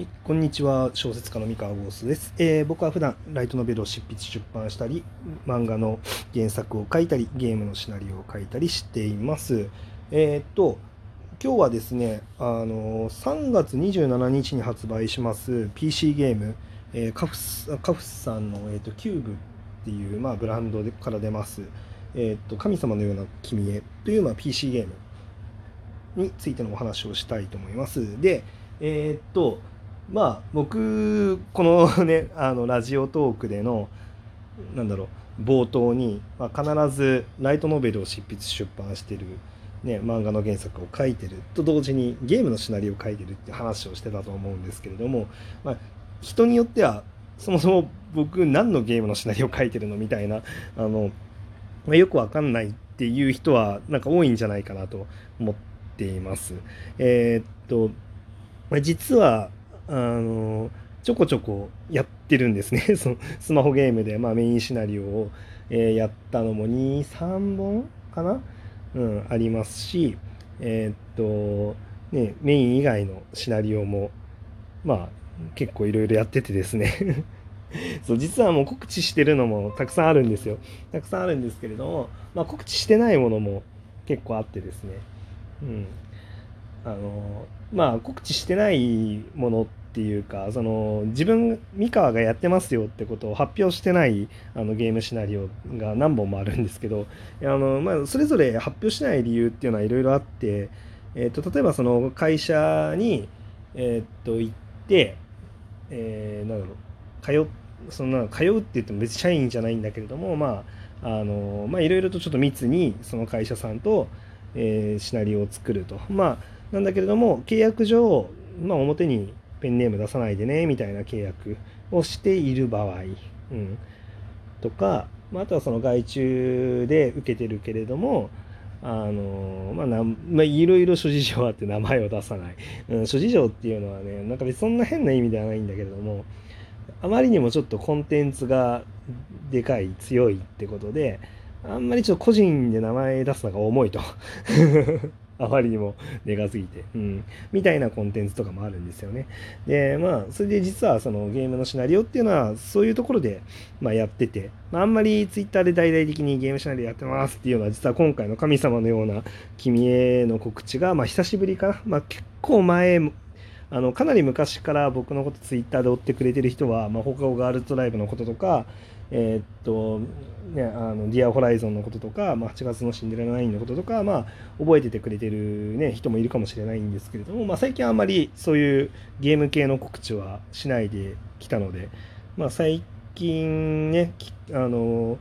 はい、こんにちは小説家の三河ゴースです、えー、僕は普段ライトノベルを執筆出版したり漫画の原作を書いたりゲームのシナリオを書いたりしています。えー、っと今日はですねあの3月27日に発売します PC ゲーム、えー、カフスカフスさんの、えーと、キューブっていう、まあ、ブランドから出ます、えーと「神様のような君へ」という、まあ、PC ゲームについてのお話をしたいと思います。でえ、っとまあ僕このね あのラジオトークでのなんだろう冒頭に、まあ、必ずライトノベルを執筆出版してる、ね、漫画の原作を書いてると同時にゲームのシナリオを書いてるって話をしてたと思うんですけれども、まあ、人によってはそもそも僕何のゲームのシナリオを書いてるのみたいなあの、まあ、よくわかんないっていう人はなんか多いんじゃないかなと思っています。えー、っと実はあのちょこちょこやってるんですね。そのスマホゲームで、まあ、メインシナリオを、えー、やったのも23本かな、うん、ありますしえー、っとねメイン以外のシナリオもまあ結構いろいろやっててですね。そう実はもう告知してるのもたくさんあるんですよ。たくさんあるんですけれども、まあ、告知してないものも結構あってですね。うん。あのまあ告知してないものってていうかその自分三河がやってますよってことを発表してないあのゲームシナリオが何本もあるんですけどあの、まあ、それぞれ発表しない理由っていうのはいろいろあって、えーと、例えばその会社に、えー、と行って、えー、なんだろう通そんな通うって言っても別に社員じゃないんだけれどもまああのまあいろいろとちょっと密にその会社さんと、えー、シナリオを作ると。まあなんだけれども契約上、まあ、表にペンネーム出さないでねみたいな契約をしている場合、うん、とか、まあ、あとはその外注で受けてるけれどもあのまあなまあ、いろいろ諸事情あって名前を出さない、うん、諸事情っていうのはねなんか別にそんな変な意味ではないんだけれどもあまりにもちょっとコンテンツがでかい強いってことであんまりちょっと個人で名前出すのが重いと。あまりにもでかすぎて、うん、みたいなコンテンツとかもあるんですよね。で、まあ、それで実はそのゲームのシナリオっていうのは、そういうところで、まあ、やってて、まあ、あんまりツイッターで大々的にゲームシナリオやってますっていうのは、実は今回の神様のような君への告知が、まあ、久しぶりかな。まあ、結構前、あのかなり昔から僕のことツイッターで追ってくれてる人は、まあ、放課後ガールズドライブのこととか、えー、っと、ね、あの、ディアホライゾンのこととか、まあ、8月のシンデレラ9のこととか、まあ、覚えててくれてるね、人もいるかもしれないんですけれども、まあ、最近あんまりそういうゲーム系の告知はしないできたので、まあ、最近ね、あの、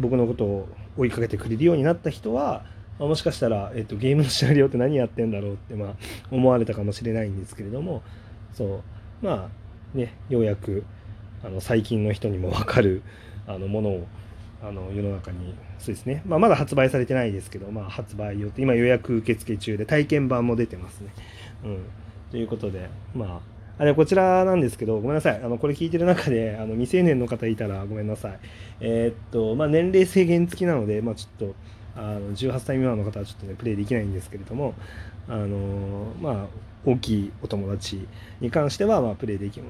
僕のことを追いかけてくれるようになった人は、まあ、もしかしたら、えっと、ゲームのシナリオって何やってんだろうって、まあ、思われたかもしれないんですけれども、そう、まあ、ね、ようやく、あの最近の人にも分かる あのものをあの世の中にそうですね、まあ、まだ発売されてないですけど、まあ、発売予定今予約受付中で体験版も出てますね。うん、ということでまああれこちらなんですけどごめんなさいあのこれ聞いてる中であの未成年の方いたらごめんなさい。えー、っとまあ、年齢制限付きなので、まあ、ちょっとあの18歳未満の方はちょっとねプレイできないんですけれどもあのまあ大きいお友達に関してはまあプレイでき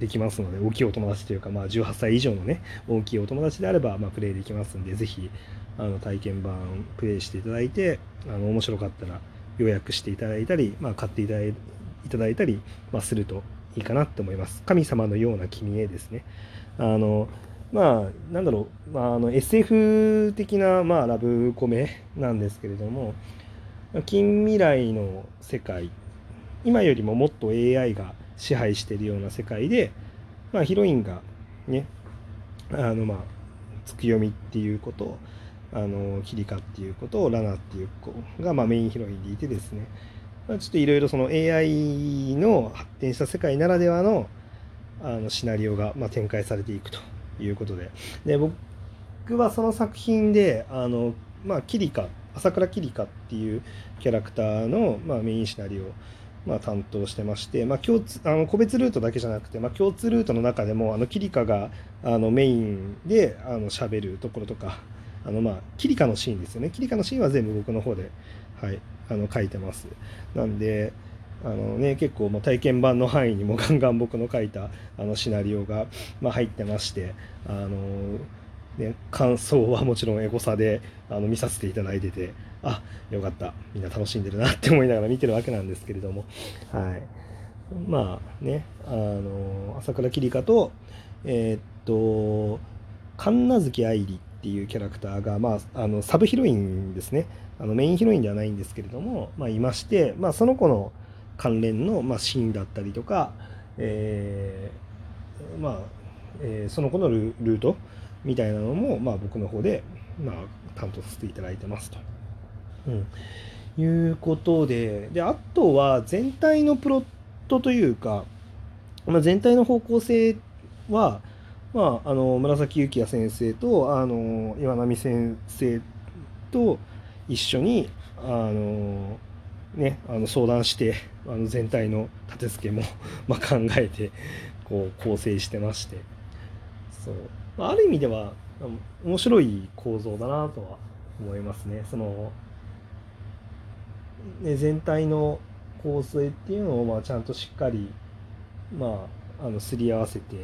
できますので、大きいお友達というか、まあ、18歳以上のね、大きいお友達であれば、まあ、プレイできますんで、ぜひ、あの、体験版プレイしていただいて、あの、面白かったら予約していただいたり、まあ、買っていただいいただいたり、まあ、するといいかなって思います。神様のような君へですね。あの、まあ、なんだろう、まあ、あの SF 的な、まあ、ラブコメなんですけれども、近未来の世界、今よりももっと AI が支配してるような世界で、まあ、ヒロインがねあのまあ月読みっていうことあのキリカっていうことをラナっていう子が、まあ、メインヒロインでいてですね、まあ、ちょっといろいろその AI の発展した世界ならではのあのシナリオが、まあ、展開されていくということで。で僕はその作品であの、まあ、キリカ朝倉キリカっていうキャラクターの、まあ、メインシナリオまあ、担当してまして、まあ、共通あの個別ルートだけじゃなくて、まあ、共通ルートの中でもあのキリカがあのメインであの喋るところとかあの、まあ、キリカのシーンですよね。キリカのシーンは全部僕の方で、はい、あの書いてます。なんであのね、結構もう体験版の範囲にもガンガン僕の書いたあのシナリオが、まあ、入ってましてあの、ね、感想はもちろんエゴサであの見させていただいててあよかった。みんな楽しんでるな って思いながら見てるわけなんですけれども、はい、まあねあの朝倉桐香とえー、っと神奈月愛理っていうキャラクターが、まあ、あのサブヒロインですね。あのメインヒロインではないんですけれども、まあ、いまして、まあ、その子の関連の、まあ、シーンだったりとか、えー、まあ、えー、その子のルートみたいなのも、まあ、僕の方で、まあ、担当させていただいてますと。うん、いうことでであとは全体のプロットというか、まあ、全体の方向性は、まあ、あの紫幸也先生とあの岩波先生と一緒にあの、ね、あの相談してあの全体の立て付けもま考えてこう構成してまして。そう。ある意味では面白い構造だなとは思いますね。そのね全体の構成っていうのをまあちゃんとしっかりまああのすり合わせて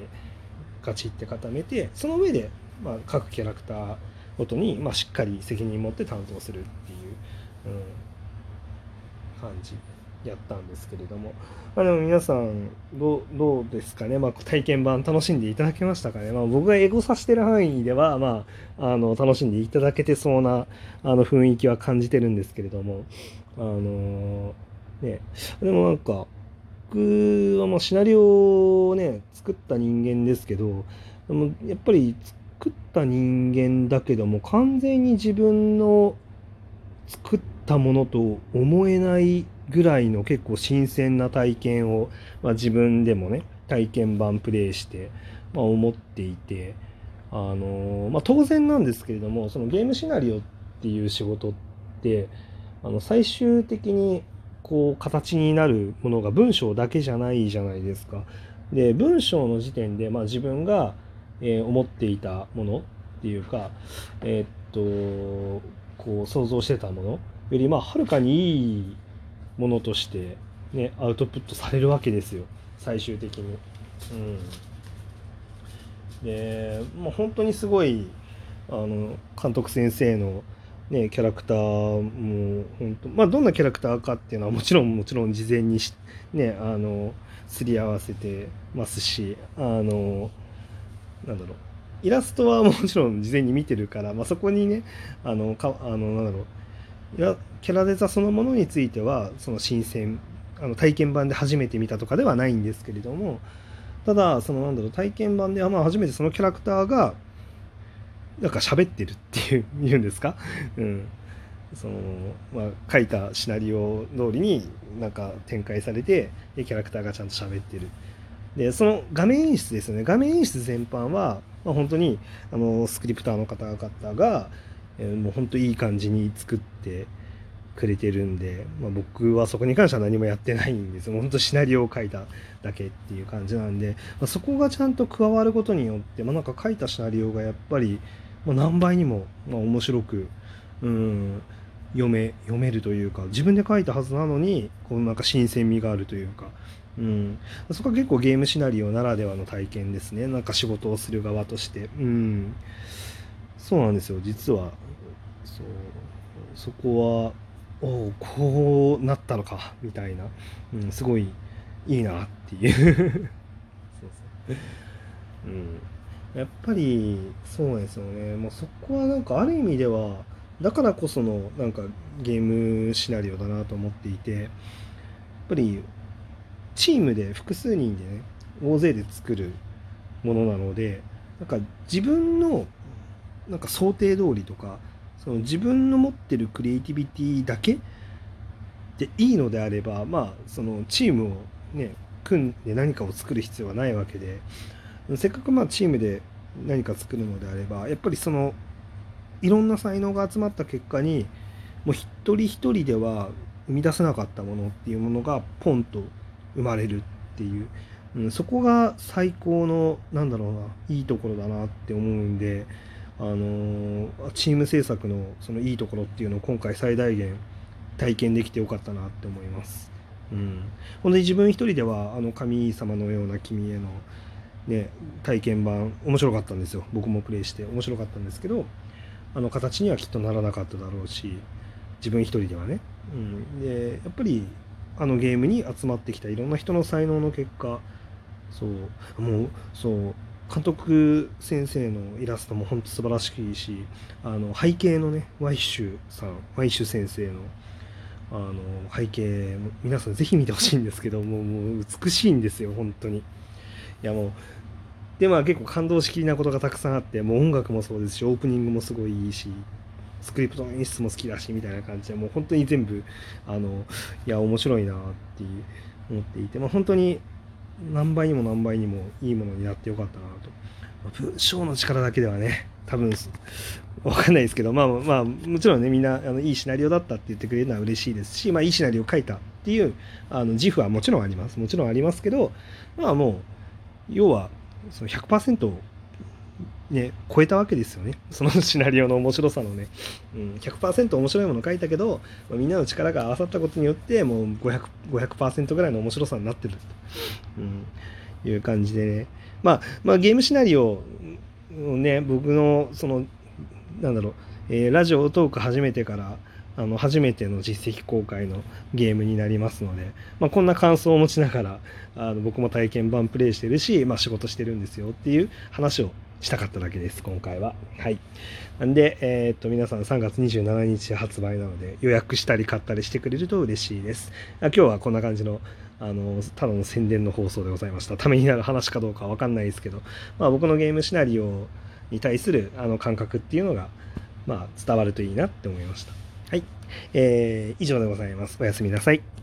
ガチって固めてその上で、まあ、各キャラクターごとに、まあ、しっかり責任持って担当するっていう、うん、感じやったんですけれども、まあ、でも皆さんどうどうですかね、まあ、体験版楽しんでいただけましたかね、まあ、僕がエゴさしてる範囲では、まあ、あの楽しんでいただけてそうなあの雰囲気は感じてるんですけれども。あのね。でもなんか僕はまあシナリオをね作った人間ですけどでもやっぱり作った人間だけども完全に自分の作ったものと思えないぐらいの結構新鮮な体験を、まあ、自分でもね体験版プレイして、まあ、思っていて、あのまあ、当然なんですけれどもそのゲームシナリオっていう仕事ってあの最終的にこう形になるものが文章だけじゃないじゃないですか。で文章の時点で、まあ、自分が、えー、思っていたものっていうか、えー、っとこう想像してたものよりまあはるかにいいものとして、ね、アウトプットされるわけですよ。最終的に。うん、で、まあ、本当にすごいあの監督先生のね、キャラクターも本当まあどんなキャラクターかっていうのはもちろんもちろん事前にねあのすり合わせてますしあのなんだろう。イラストはもちろん事前に見てるから、まあ、そこにねあのかあのなんだろう。やキャラデザそのものについてはその新鮮あの体験版で初めて見たとかではないんですけれどもただそのなんだろう体験版ではまあ初めてそのキャラクターがなんか喋ってるっていう言うんですか、うん、そのまあ、書いたシナリオ通りになんか展開されてキャラクターがちゃんと喋ってる。でその画面演出ですよね。画面演出全般は、まあ、本当にあのスクリプターの方々が、もう本当いい感じに作ってくれてるんで、まあ、僕はそこに関しては何もやってないんです。本当シナリオを書いただけっていう感じなんで、まあ、そこがちゃんと加わることによって、まあ、なんか書いたシナリオがやっぱりま、何倍にも、ま、面白く、うん、読め読めるというか自分で書いたはずなのにこうなんか新鮮味があるというか、うん、そこは結構ゲームシナリオならではの体験ですね。なんか仕事をする側として、うん、そうなんですよ。実は。そう。そこはおおこうなったのか。みたいな、うん、すごいいいなっていう。そうそう、うん。やっぱりそうなんですよね。もうそこはなんかある意味ではだからこそのなんかゲームシナリオだなと思っていてやっぱりチームで複数人でね大勢で作るものなのでなんか自分のなんか想定通りとかその自分の持ってるクリエイティビティだけでいいのであればまあそのチームをね組んで何かを作る必要はないわけでせっかくまあチームで何か作るのであればやっぱりそのいろんな才能が集まった結果にもう一人一人では生み出せなかったものっていうものがポンと生まれるっていう、うん、そこが最高のなんだろうないいところだなって思うんで、あの、チーム制作のそのいいところっていうのを今回最大限体験できてよかったなって思います。うん、本当に自分一人ではあの神様のような君への、ね、体験版面白かったんですよ。僕もプレイして面白かったんですけどあの形にはきっとならなかっただろうし自分一人ではね、うん、でやっぱりあのゲームに集まってきたいろんな人の才能の結果そうもうそう監督先生のイラストも本当素晴らしくいいしあの背景のねワイシュさんワイシュ先生のあの背景皆さんぜひ見てほしいんですけどもう もう美しいんですよ本当に。いやもうでまあ結構感動しきりなことがたくさんあってもう音楽もそうですしオープニングもすごいいいしスクリプトの演出も好きだしみたいな感じでもう本当に全部あのいや面白いなっていう思っていて、まあ、本当に何倍にも何倍にもいいものになってよかったなと。文章の力だけではね多分わかんないですけどまあまあもちろんねみんなあのいいシナリオだったって言ってくれるのは嬉しいですし、まあ、いいシナリオ書いたっていうあの自負はもちろんありますもちろんありますけどまあもう要はその100%ね、超えたわけですよね。そのシナリオの面白さのね。うん、100%面白いもの書いたけど、まあ、みんなの力が合わさったことによって、もう 500%, 500ぐらいの面白さになってると、うん、いう感じでね。まあ、まあ、ゲームシナリオをね、僕の、その、なんだろう、えー、ラジオトーク始めてから、あの初めての実績公開のゲームになりますので、まあ、こんな感想を持ちながらあの僕も体験版プレイしてるし、まあ、仕事してるんですよっていう話をしたかっただけです、今回は。はい。なんで、えー、っと、皆さん3月27日発売なので、予約したり買ったりしてくれると嬉しいです。今日はこんな感じの、あの、ただの宣伝の放送でございました。ためになる話かどうかわかんないですけど、まあ僕のゲームシナリオに対するあの感覚っていうのが、まあ伝わるといいなって思いました。はい。えー、以上でございます。おやすみなさい。